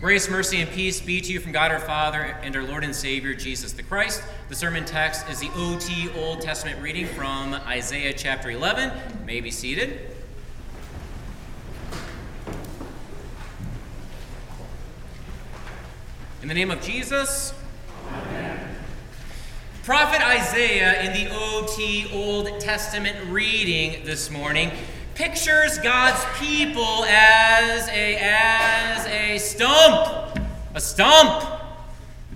Grace, mercy, and peace be to you from God our Father and our Lord and Savior, Jesus the Christ. The sermon text is the OT Old Testament reading from Isaiah chapter 11. You may be seated. In the name of Jesus, Amen. Prophet Isaiah in the OT Old Testament reading this morning pictures God's people as a, as a stump, a stump,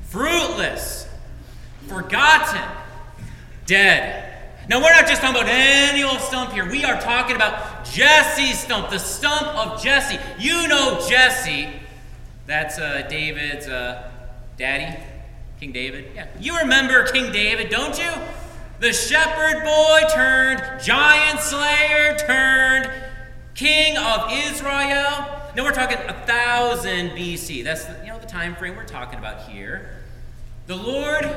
fruitless, forgotten, dead. Now, we're not just talking about any old stump here. We are talking about Jesse's stump, the stump of Jesse. You know Jesse. That's uh, David's uh, daddy, King David. Yeah. You remember King David, don't you? The shepherd boy turned giant slayer king of Israel. Now we're talking a thousand BC. That's you know the time frame we're talking about here. The Lord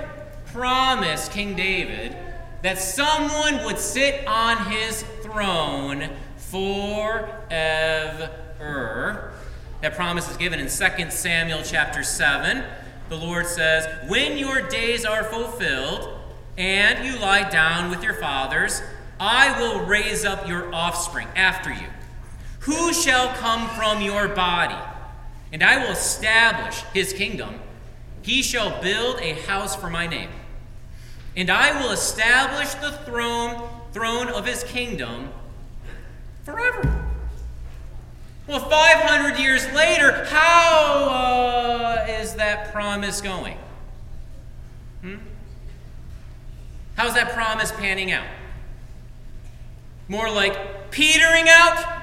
promised King David that someone would sit on his throne forever. That promise is given in 2 Samuel chapter 7. The Lord says, When your days are fulfilled, and you lie down with your fathers, I will raise up your offspring after you. Who shall come from your body? And I will establish his kingdom. He shall build a house for my name. And I will establish the throne, throne of his kingdom forever. Well, 500 years later, how uh, is that promise going? Hmm? How's that promise panning out? More like petering out?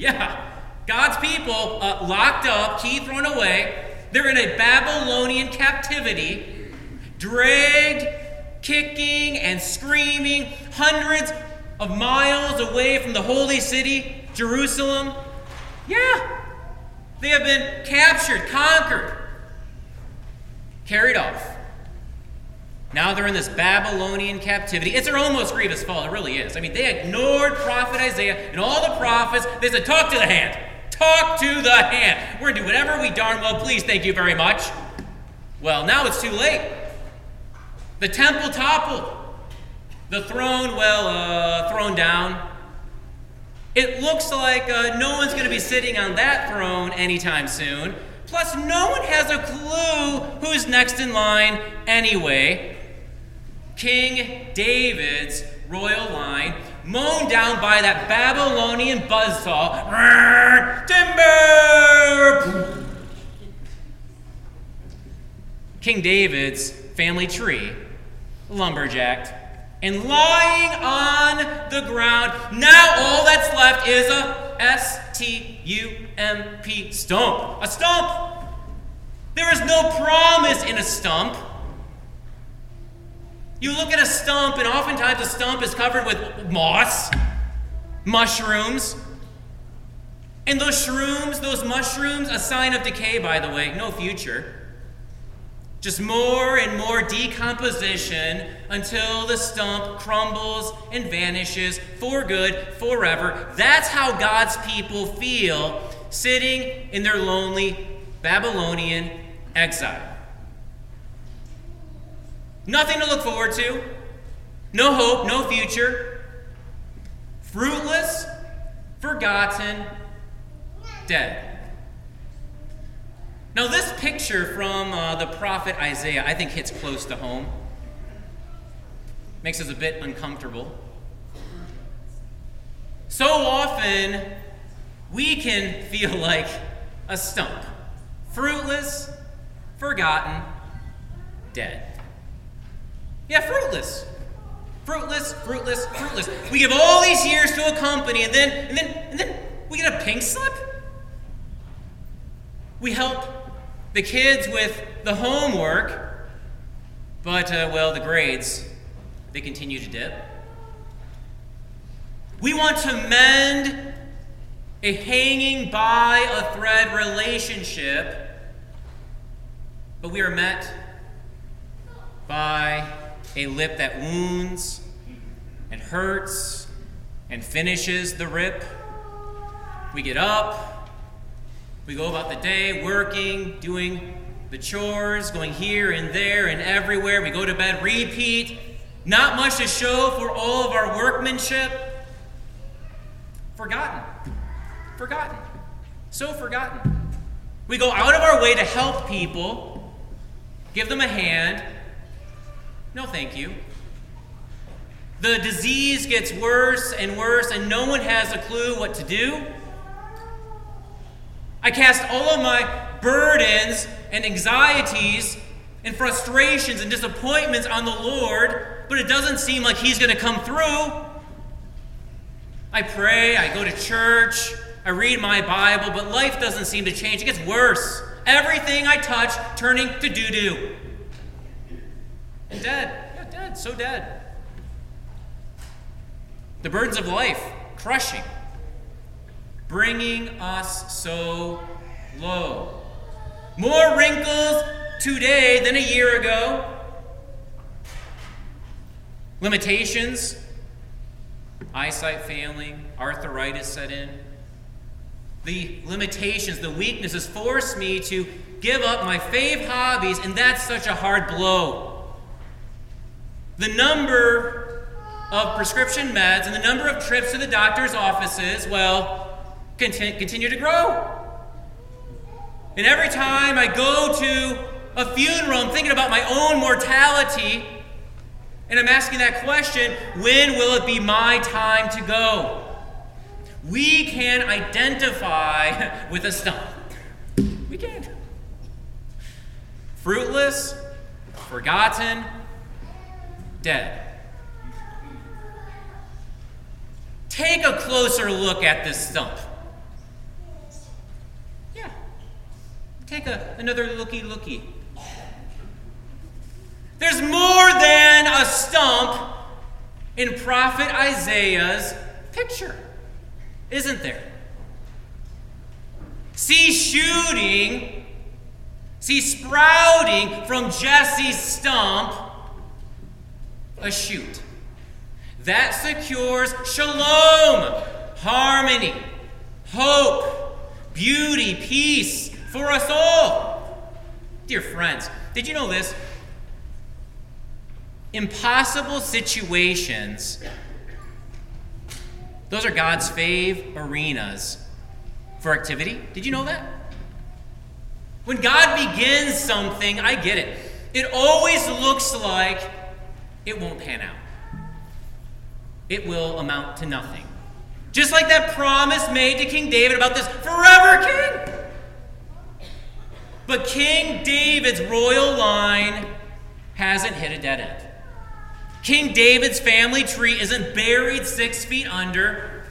Yeah. God's people uh, locked up, key thrown away. They're in a Babylonian captivity, dragged, kicking, and screaming hundreds of miles away from the holy city, Jerusalem. Yeah. They have been captured, conquered, carried off. Now they're in this Babylonian captivity. It's their own most grievous fault. It really is. I mean, they ignored prophet Isaiah and all the prophets. They said, Talk to the hand. Talk to the hand. We're going to do whatever we darn well please. Thank you very much. Well, now it's too late. The temple toppled. The throne, well, uh, thrown down. It looks like uh, no one's going to be sitting on that throne anytime soon. Plus, no one has a clue who's next in line anyway. King David's royal line, mown down by that Babylonian buzzsaw. Timber! King David's family tree, lumberjacked, and lying on the ground. Now all that's left is a S T U M P stump. A stump! There is no promise in a stump. You look at a stump, and oftentimes a stump is covered with moss, mushrooms. And those shrooms, those mushrooms, a sign of decay, by the way, no future. Just more and more decomposition until the stump crumbles and vanishes for good, forever. That's how God's people feel sitting in their lonely Babylonian exile. Nothing to look forward to, no hope, no future, fruitless, forgotten, dead. Now, this picture from uh, the prophet Isaiah, I think, hits close to home. Makes us a bit uncomfortable. So often, we can feel like a stump fruitless, forgotten, dead. Yeah, fruitless. Fruitless, fruitless, fruitless. We give all these years to a company and then and then and then we get a pink slip. We help the kids with the homework, but uh, well, the grades they continue to dip. We want to mend a hanging by a thread relationship, but we are met by a lip that wounds and hurts and finishes the rip. We get up, We go about the day working, doing the chores, going here and there and everywhere. We go to bed, repeat. Not much to show for all of our workmanship. Forgotten. Forgotten. So forgotten. We go out of our way to help people, give them a hand. No, thank you. The disease gets worse and worse, and no one has a clue what to do. I cast all of my burdens and anxieties and frustrations and disappointments on the Lord, but it doesn't seem like He's going to come through. I pray, I go to church, I read my Bible, but life doesn't seem to change. It gets worse. Everything I touch turning to doo doo. And dead. Yeah, dead. So dead. The burdens of life, crushing, bringing us so low. More wrinkles today than a year ago. Limitations, eyesight failing, arthritis set in. The limitations, the weaknesses force me to give up my fave hobbies, and that's such a hard blow. The number of prescription meds and the number of trips to the doctor's offices, well, continue to grow. And every time I go to a funeral, I'm thinking about my own mortality. And I'm asking that question when will it be my time to go? We can identify with a stump. We can. Fruitless, forgotten, dead. Take a closer look at this stump. Yeah. Take a, another looky looky. There's more than a stump in prophet Isaiah's picture, isn't there? See shooting, see sprouting from Jesse's stump a shoot. That secures shalom, harmony, hope, beauty, peace, for us all. Dear friends, did you know this? Impossible situations, those are God's fave arenas for activity. Did you know that? When God begins something, I get it. It always looks like it won't pan out. It will amount to nothing. Just like that promise made to King David about this forever king. But King David's royal line hasn't hit a dead end. King David's family tree isn't buried six feet under,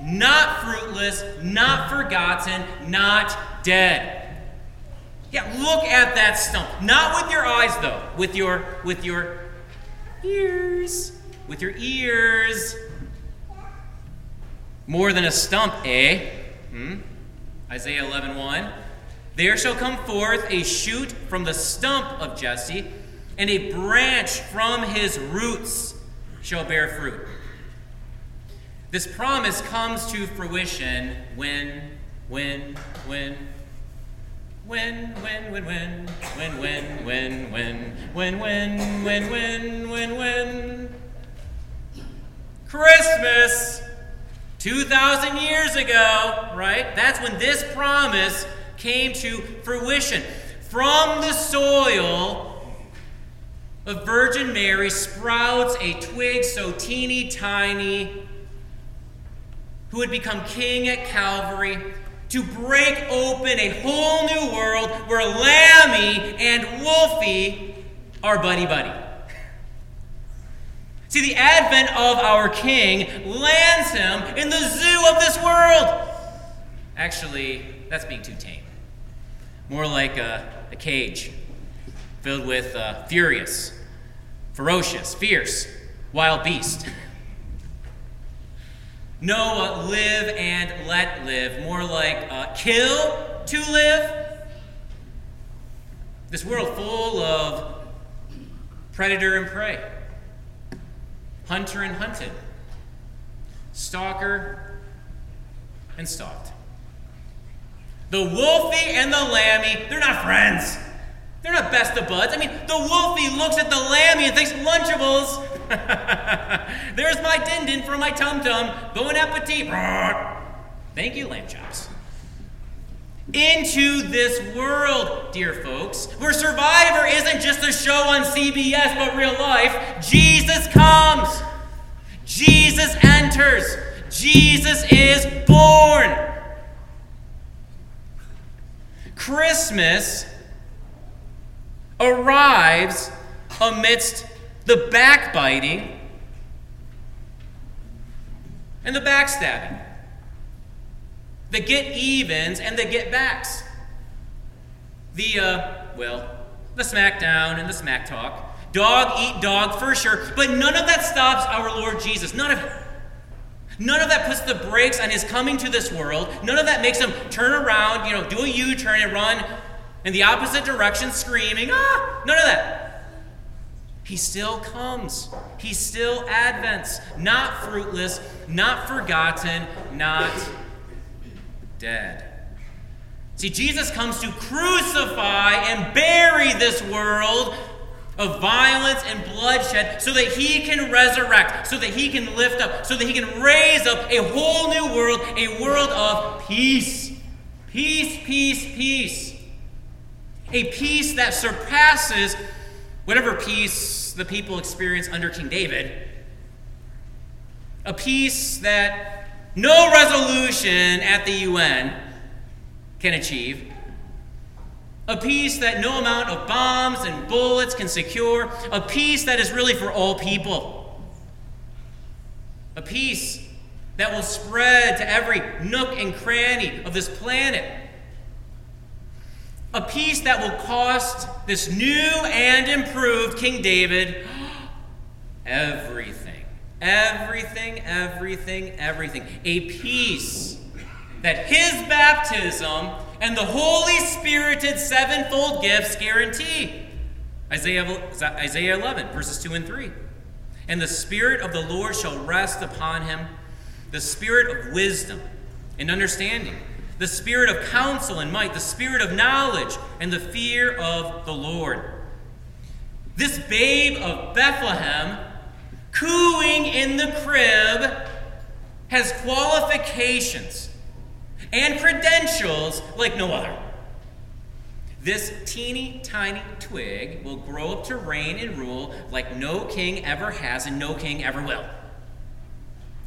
not fruitless, not forgotten, not dead. Yeah, look at that stump. Not with your eyes, though, with your with your ears. With your ears. More than a stump, eh? Hmm? Isaiah 11 1. There shall come forth a shoot from the stump of Jesse, and a branch from his roots shall bear fruit. This promise comes to fruition when, when, when, when, when, when, when, when, when, when, when, when, when, when, when, when, when. Christmas! 2,000 years ago, right? That's when this promise came to fruition. From the soil of Virgin Mary sprouts a twig so teeny tiny who would become king at Calvary to break open a whole new world where Lammy and Wolfie are buddy buddy. See, the advent of our king lands him in the zoo of this world. Actually, that's being too tame more like a, a cage filled with uh, furious, ferocious, fierce wild beast. No live and let live, more like uh, kill to live. This world full of predator and prey, hunter and hunted, stalker and stalked. The wolfie and the lammy, they're not friends. They're not best of buds. I mean, the wolfie looks at the lammy and thinks, Lunchables. There's my din for my tum tum. Bon appetit. Thank you, lamb chops. Into this world, dear folks, where Survivor isn't just a show on CBS but real life, Jesus comes. Jesus enters. Jesus is born. Christmas arrives amidst the backbiting and the backstabbing, the get evens and the get backs, the, uh, well, the smackdown and the smack talk. Dog eat dog for sure, but none of that stops our Lord Jesus. None of None of that puts the brakes on his coming to this world. None of that makes him turn around, you know, do a U turn and run in the opposite direction, screaming, ah! None of that. He still comes. He still advents. Not fruitless, not forgotten, not dead. See, Jesus comes to crucify and bury this world of violence and bloodshed so that he can resurrect, so that he can lift up, so that he can raise up a whole new world, a world of peace. Peace, peace, peace. A peace that surpasses whatever peace the people experienced under King David. A peace that no resolution at the UN can achieve a peace that no amount of bombs and bullets can secure, a peace that is really for all people, a peace that will spread to every nook and cranny of this planet, a peace that will cost this new and improved King David everything. Everything, everything, everything. A peace that his baptism and the Holy Spirited sevenfold gifts guarantee. Isaiah, Isaiah 11, verses 2 and 3. And the Spirit of the Lord shall rest upon him, the Spirit of wisdom and understanding, the Spirit of counsel and might, the Spirit of knowledge and the fear of the Lord. This babe of Bethlehem, cooing in the crib, has qualifications and credentials like no other. This teeny tiny twig will grow up to reign and rule like no king ever has and no king ever will.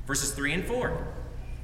Verses 3 and 4.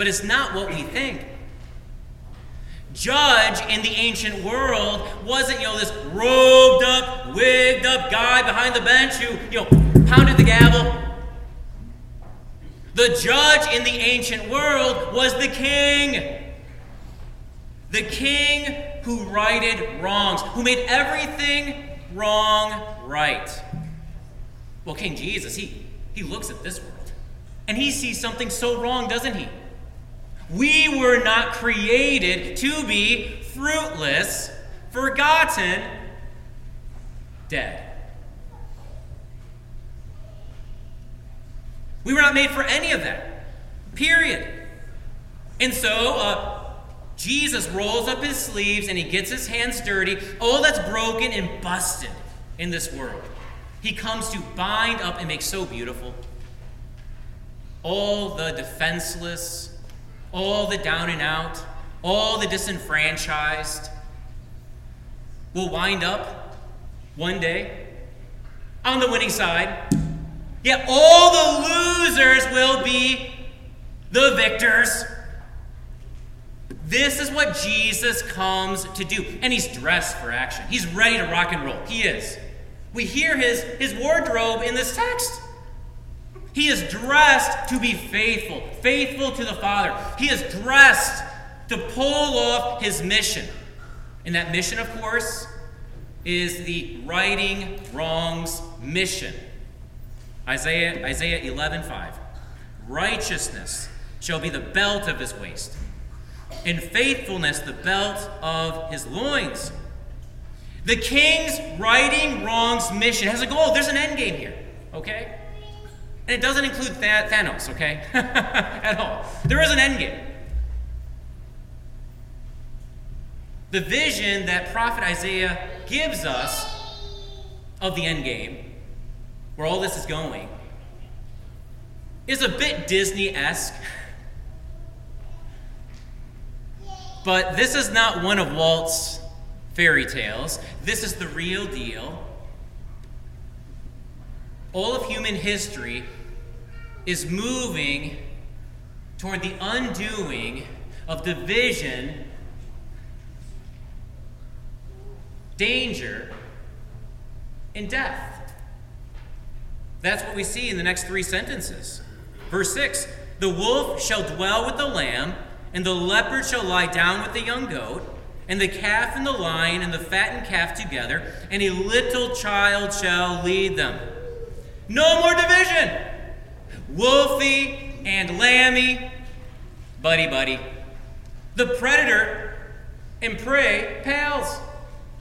But it's not what we think. Judge in the ancient world wasn't, you know, this robed up, wigged up guy behind the bench who, you know, pounded the gavel the judge in the ancient world was the king. The king who righted wrongs, who made everything wrong right. Well, King Jesus, he, he looks at this world and he sees something so wrong, doesn't he? We were not created to be fruitless, forgotten, dead. We were not made for any of that. Period. And so, uh, Jesus rolls up his sleeves and he gets his hands dirty. All that's broken and busted in this world. He comes to bind up and make so beautiful. All the defenseless, all the down and out, all the disenfranchised will wind up one day on the winning side Yet all the losers will be the victors. This is what Jesus comes to do. And he's dressed for action. He's ready to rock and roll. He is. We hear his, his wardrobe in this text. He is dressed to be faithful, faithful to the Father. He is dressed to pull off his mission. And that mission, of course, is the righting wrongs mission. Isaiah, Isaiah 11 5. Righteousness shall be the belt of his waist, and faithfulness the belt of his loins. The king's righting wrongs mission has a goal. There's an end game here, okay? And it doesn't include Thanos, okay? At all. There is an end game. The vision that prophet Isaiah gives us of the end game, where all this is going, is a bit Disney esque. But this is not one of Walt's fairy tales. This is the real deal. All of human history is moving toward the undoing of division, danger, and death. That's what we see in the next three sentences. Verse 6 The wolf shall dwell with the lamb, and the leopard shall lie down with the young goat, and the calf and the lion and the fattened calf together, and a little child shall lead them. No more division. Wolfie and lammy, buddy buddy. The predator and prey pals.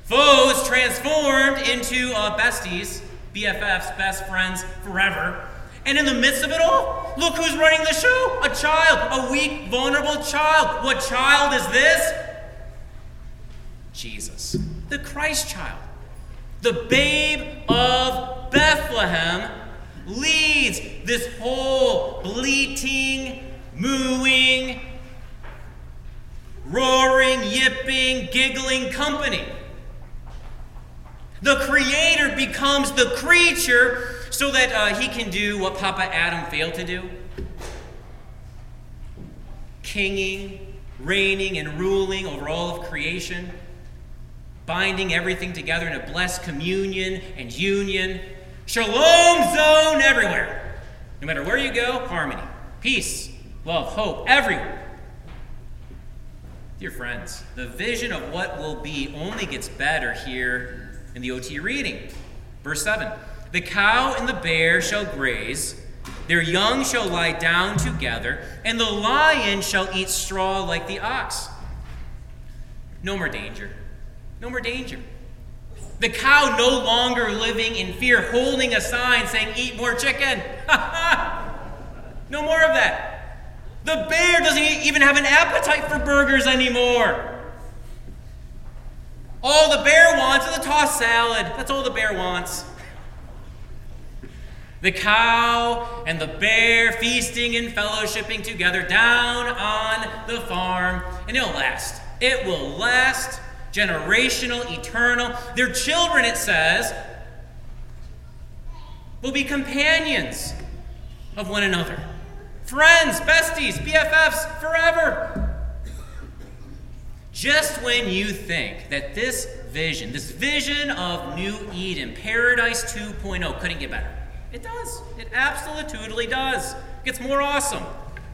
Foes transformed into uh, besties, BFFs, best friends forever. And in the midst of it all, look who's running the show a child, a weak, vulnerable child. What child is this? Jesus, the Christ child. The babe of Bethlehem leads this whole bleating, mooing, roaring, yipping, giggling company. The Creator becomes the creature so that uh, he can do what Papa Adam failed to do kinging, reigning, and ruling over all of creation, binding everything together in a blessed communion and union. Shalom zone everywhere. No matter where you go, harmony, peace, love, hope, everywhere. Dear friends, the vision of what will be only gets better here in the OT reading. Verse 7 the cow and the bear shall graze, their young shall lie down together, and the lion shall eat straw like the ox. No more danger. No more danger. The cow no longer living in fear, holding a sign saying, Eat more chicken. no more of that. The bear doesn't even have an appetite for burgers anymore. All the bear wants is a tossed salad. That's all the bear wants. The cow and the bear feasting and fellowshipping together down on the farm. And it'll last. It will last. Generational, eternal. Their children, it says, will be companions of one another. Friends, besties, BFFs, forever. Just when you think that this vision, this vision of New Eden, Paradise 2.0, couldn't get better it does. It absolutely does. It gets more awesome.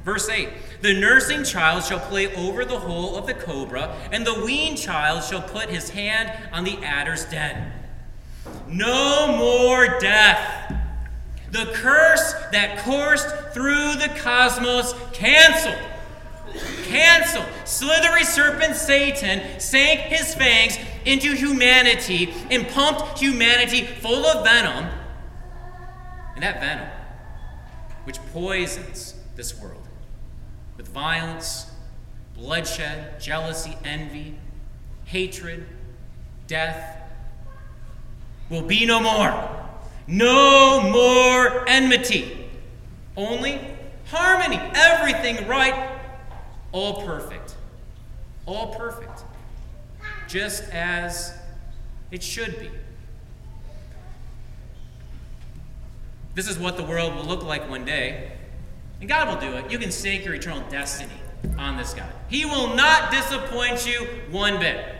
Verse 8 The nursing child shall play over the hole of the cobra, and the weaned child shall put his hand on the adder's den. No more death. The curse that coursed through the cosmos canceled. Canceled. Slithery serpent Satan sank his fangs into humanity and pumped humanity full of venom and that venom, which poisons this world with violence, bloodshed, jealousy, envy, hatred, death, will be no more. No more enmity. Only harmony. Everything right. All perfect. All perfect. Just as it should be. This is what the world will look like one day. And God will do it. You can stake your eternal destiny on this God. He will not disappoint you one bit.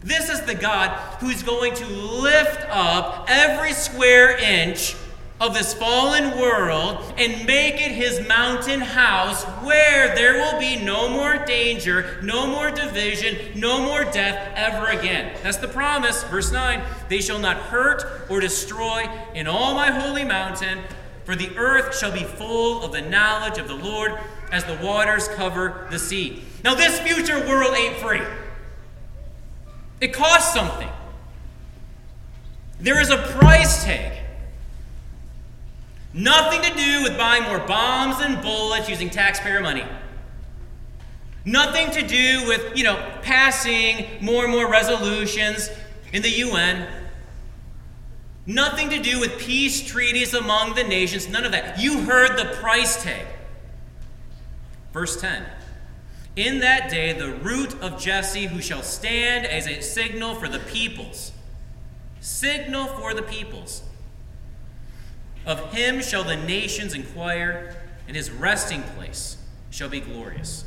This is the God who's going to lift up every square inch of this fallen world and make it his mountain house where there will be no more danger, no more division, no more death ever again. That's the promise. Verse 9 They shall not hurt or destroy in all my holy mountain, for the earth shall be full of the knowledge of the Lord as the waters cover the sea. Now, this future world ain't free, it costs something. There is a price tag. Nothing to do with buying more bombs and bullets using taxpayer money. Nothing to do with, you know, passing more and more resolutions in the UN. Nothing to do with peace treaties among the nations. None of that. You heard the price tag. Verse 10 In that day, the root of Jesse, who shall stand as a signal for the peoples, signal for the peoples of him shall the nations inquire, and his resting place shall be glorious.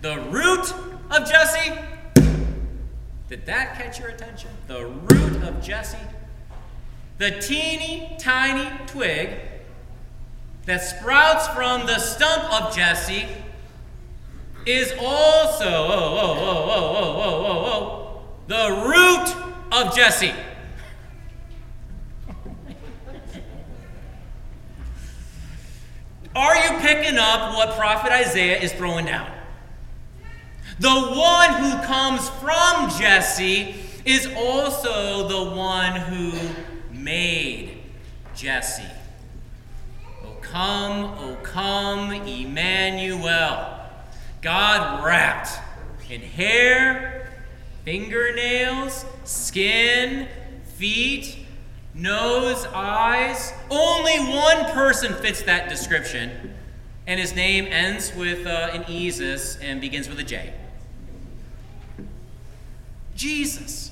The root of Jesse. Did that catch your attention? The root of Jesse. The teeny tiny twig that sprouts from the stump of Jesse is also, oh, oh, oh, oh, oh, oh, oh, oh, the root of Jesse. Are you picking up what prophet Isaiah is throwing down? The one who comes from Jesse is also the one who made Jesse. O come, O come, Emmanuel. God wrapped in hair, fingernails, skin, feet, nose, eyes. Only one person fits that description, and his name ends with uh, an Esus and begins with a J. Jesus.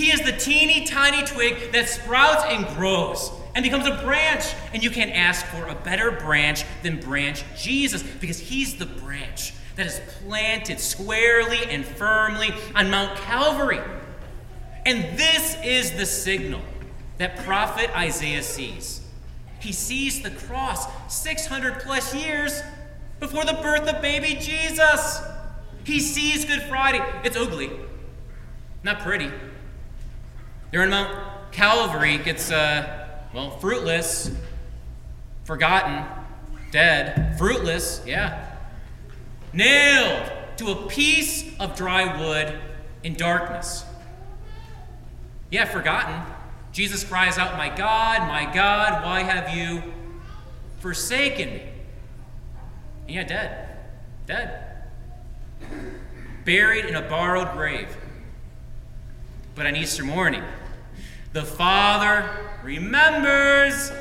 He is the teeny tiny twig that sprouts and grows and becomes a branch. And you can't ask for a better branch than branch Jesus because he's the branch that is planted squarely and firmly on Mount Calvary. And this is the signal that prophet Isaiah sees. He sees the cross 600 plus years before the birth of baby Jesus. He sees Good Friday. It's ugly, not pretty. There in Mount Calvary gets, uh, well, fruitless, forgotten, dead, fruitless, yeah. Nailed to a piece of dry wood in darkness. Yeah, forgotten. Jesus cries out, My God, my God, why have you forsaken me? And yeah, dead. Dead. Buried in a borrowed grave. But on Easter morning, the Father remembers.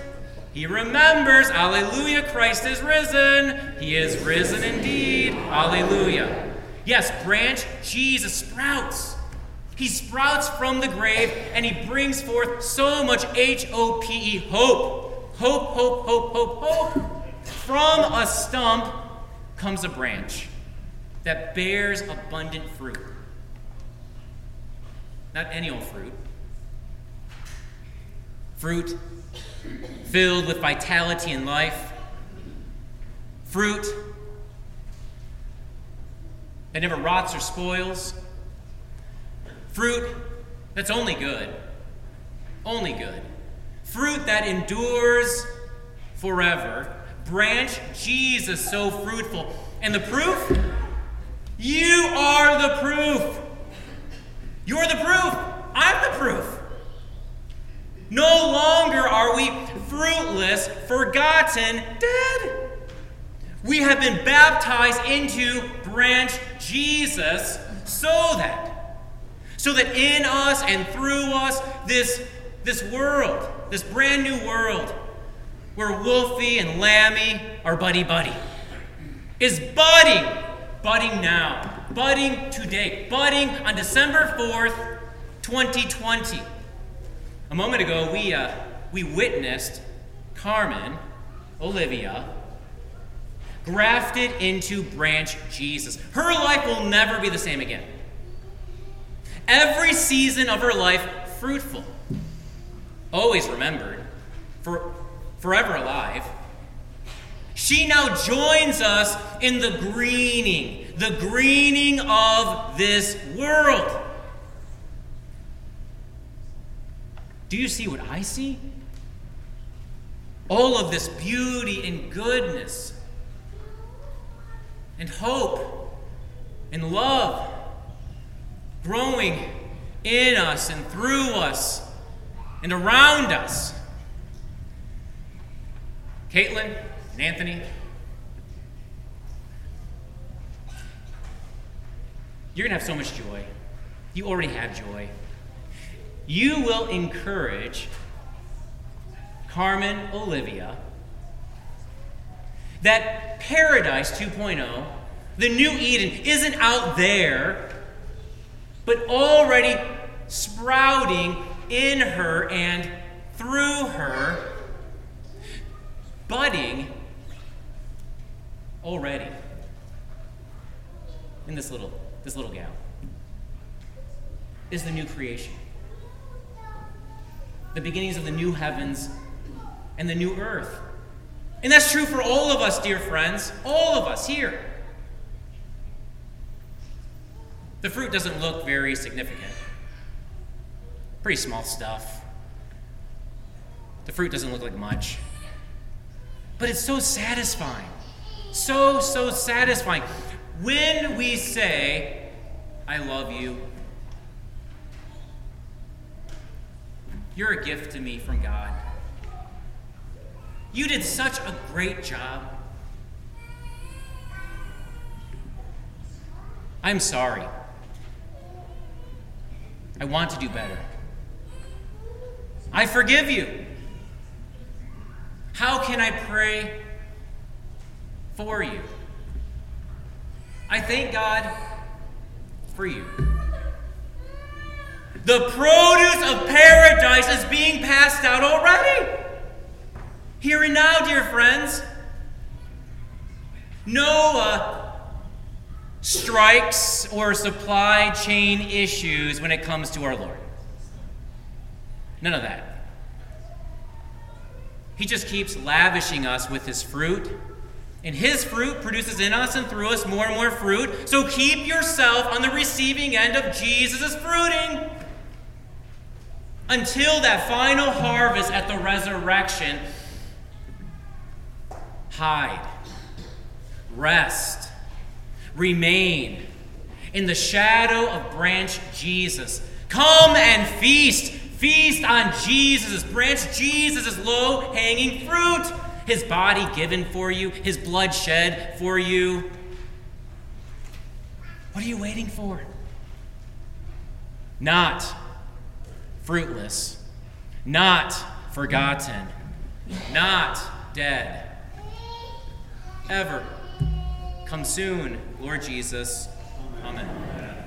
He remembers, Alleluia, Christ is risen. He is risen indeed. Alleluia. Yes, branch Jesus sprouts. He sprouts from the grave and he brings forth so much H O P E hope. Hope, hope, hope, hope, hope. From a stump comes a branch that bears abundant fruit. Not any old fruit. Fruit filled with vitality and life. Fruit that never rots or spoils Fruit that's only good. Only good. Fruit that endures forever. Branch Jesus so fruitful. And the proof? You are the proof. You're the proof. I'm the proof. No longer are we fruitless, forgotten, dead. We have been baptized into branch Jesus so that so that in us and through us, this, this world, this brand new world, where Wolfie and Lammy are buddy buddy, is budding, budding now, budding today, budding on December 4th, 2020. A moment ago, we, uh, we witnessed Carmen, Olivia, grafted into branch Jesus. Her life will never be the same again every season of her life fruitful. Always remembered, for, forever alive. She now joins us in the greening, the greening of this world. Do you see what I see? All of this beauty and goodness, and hope, and love growing in us and through us and around us. Caitlin and Anthony, you're going to have so much joy. You already have joy. You will encourage Carmen Olivia that Paradise 2.0, the new Eden, isn't out there, but already sprouting in her and through her, budding already in this little this little gal is the new creation the beginnings of the new heavens and the new earth. And that's true for all of us, dear friends, all of us here. The fruit doesn't look very significant. Pretty small stuff. The fruit doesn't look like much. But it's so satisfying. So, so satisfying. When we say, I love you, You're a gift to me from God. You did such a great job. I'm sorry. I want to do better. I forgive you. How can I pray for you? I thank God for you. The produce of paradise is being passed out already. Here and now, dear friends. No uh, strikes or supply chain issues when it comes to our Lord. None of that. He just keeps lavishing us with his fruit. And his fruit produces in us and through us more and more fruit. So keep yourself on the receiving end of Jesus' fruiting until that final harvest at the resurrection. Hide, rest, remain in the shadow of branch Jesus. Come and feast. Feast on Jesus' branch, Jesus' low hanging fruit. His body given for you, his blood shed for you. What are you waiting for? Not fruitless, not forgotten, not dead. Ever. Come soon, Lord Jesus. Amen.